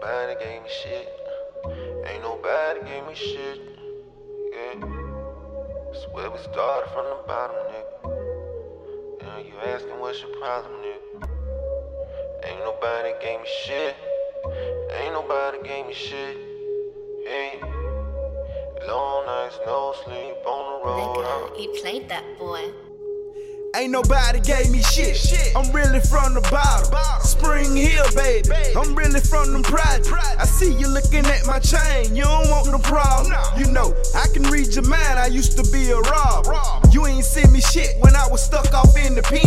nobody gave me shit. Ain't nobody gave me shit. Yeah. Swear we started from the bottom, nigga. Now you asking what's your problem, nigga? Ain't nobody gave me shit. Ain't nobody gave me shit. Hey. Long nights, no sleep on the road. Nigga, he played that boy. Ain't nobody gave me shit. I'm really from the bottom. Spring Hill, baby. I'm really from them projects. I see you looking at my chain. You don't want no problem. You know, I can read your mind. I used to be a robber. You ain't seen me shit when I was stuck off in the pen.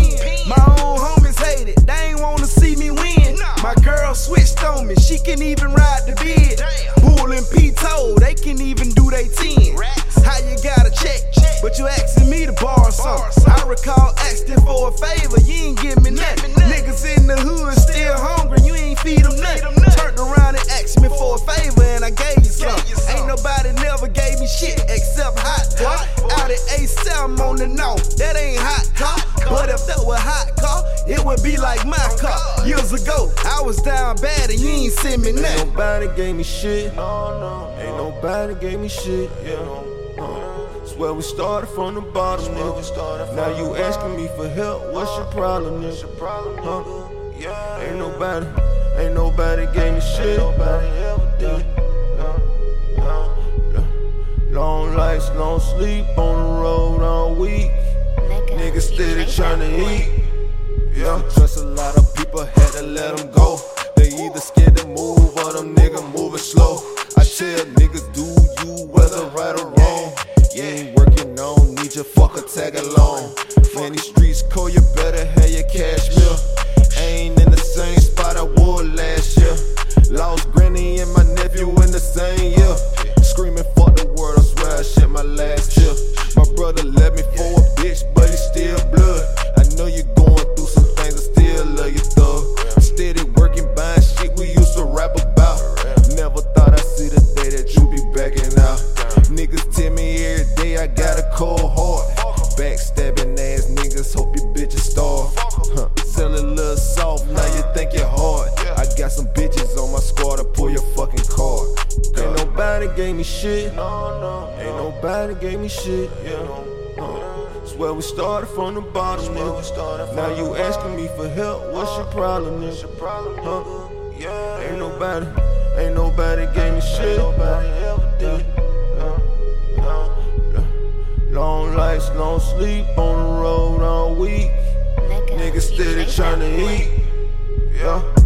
My own homies hate it. They ain't wanna see me win. My girl switched on me. She can even ride the bed. Bull and P told they can for a favor, you ain't give me nothing. Niggas in the hood still hungry, you ain't feed them nothing. Turned around and asked me for a favor, and I gave you some. Ain't nobody never gave me shit except hot talk. Out at A7 on the no, that ain't hot talk. But if that were hot car, it would be like my car. Years ago, I was down bad and you ain't send me Ain't nobody gave me shit. No, no. Ain't nobody gave me shit. Yeah. Uh, Swear we started from the bottom, nigga. Now you asking me for help. What's your problem, nigga? Your problem, nigga? Huh? Yeah. Ain't nobody, ain't nobody gave me shit. Nobody ever did. Long nights, long sleep on the road all week. Nigga, Niggas he steady played tryna eat. Yeah, trust a lot of people, had to let them go. They either scared your fucker tag think you're hard. I got some bitches on my squad to pull your fucking car. Ain't nobody gave me shit. No, no. Ain't nobody gave me shit. Yeah. Uh, Swear we started from the bottom, nigga. Now you asking me for help. What's your problem, nigga? Huh? Yeah. Ain't nobody, ain't nobody gave me shit. Nobody ever did. Long nights, long sleep on the road all week. Nigga, Niggas he steady played that tryna boy. eat. Yeah.